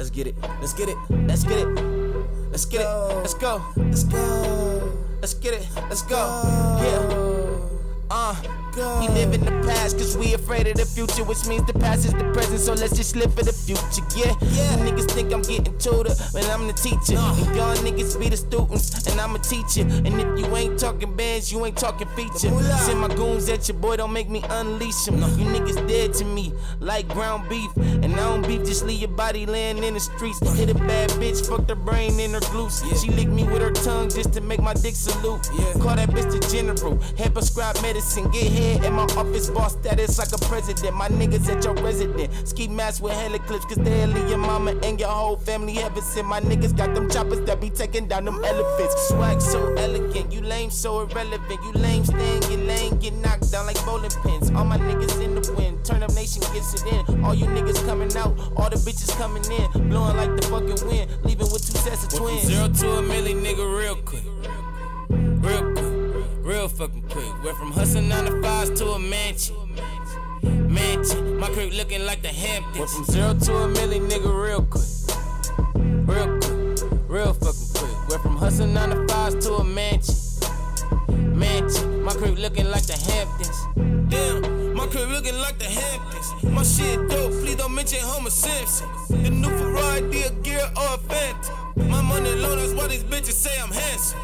let's get it. Let's get it. Let's get it. Let's get it. Let's go. Let's go. Let's get it. Let's go. Yeah. Uh. We live in the past cause we afraid of the future, which means the past is the present, so let's just live for the future, yeah. yeah. You niggas think I'm getting tutor, but I'm the teacher. No. And y'all niggas be the students, and I'm a teacher. And if you ain't talking bands, you ain't talking feature. Send my goons at your boy, don't make me unleash them. No. You niggas dead to me, like ground beef. And I don't beef, just leave your body laying in the streets. Hit a bad bitch, fuck her brain in her glutes. Yeah. She licked me with her tongue just to make my dick salute. Yeah. Call that bitch the general, head prescribe medicine, get head in my office, boss status like a president. My niggas at your resident. Ski mask with heliclips, cause they your mama and your whole family heaven sent. My niggas got them choppers that be taking down them elephants. Swag so elegant, you lame so irrelevant. You lame stay in your lane, get knocked down like bowling pins. All my niggas in the wind, turn up nation gets it in. All you niggas coming out, all the bitches coming in, blowing like the fucking wind, leaving with two sets of twins. Zero to a million, nigga, real quick, real quick real fucking quick. Went from hustling nine to fives to a mansion. Mansion, my crib looking like the Hamptons. Went from zero to a million, nigga, real quick. Real quick, real fucking quick. Went from hustling nine to fives to a mansion. Mansion, my crib looking like the Hamptons. Damn, my crib looking like the Hamptons. My shit dope, please don't mention Homer Simpson. The new Ferrari, a gear or a Phantom. My money low, that's why these bitches say I'm handsome.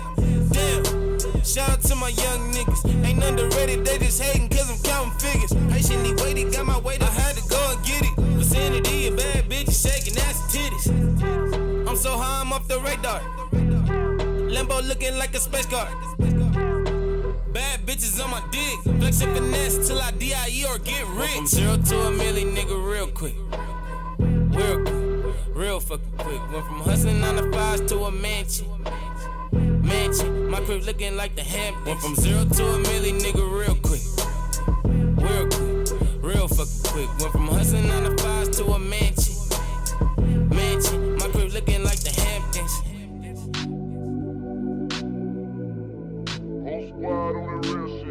Shout out to my young niggas. Ain't underrated, they just hating cause I'm counting figures. Patiently waited, got my weight, I had to go and get it. Vicinity, bad bitch shaking ass titties. I'm so high, I'm off the radar. Lambo looking like a space car. Bad bitches on my dick. Flexing finesse till I DIE or get rich. From zero to a million, nigga, real quick. Real quick. Real fucking quick. Went from hustling on the fives to a mansion. My crib looking like the Hamptons. Went from zero to a million, nigga, real quick. Real quick. Real fucking quick. Went from hustling on the fives to a mansion. Mansion. My crib looking like the Hamptons. Squad on the real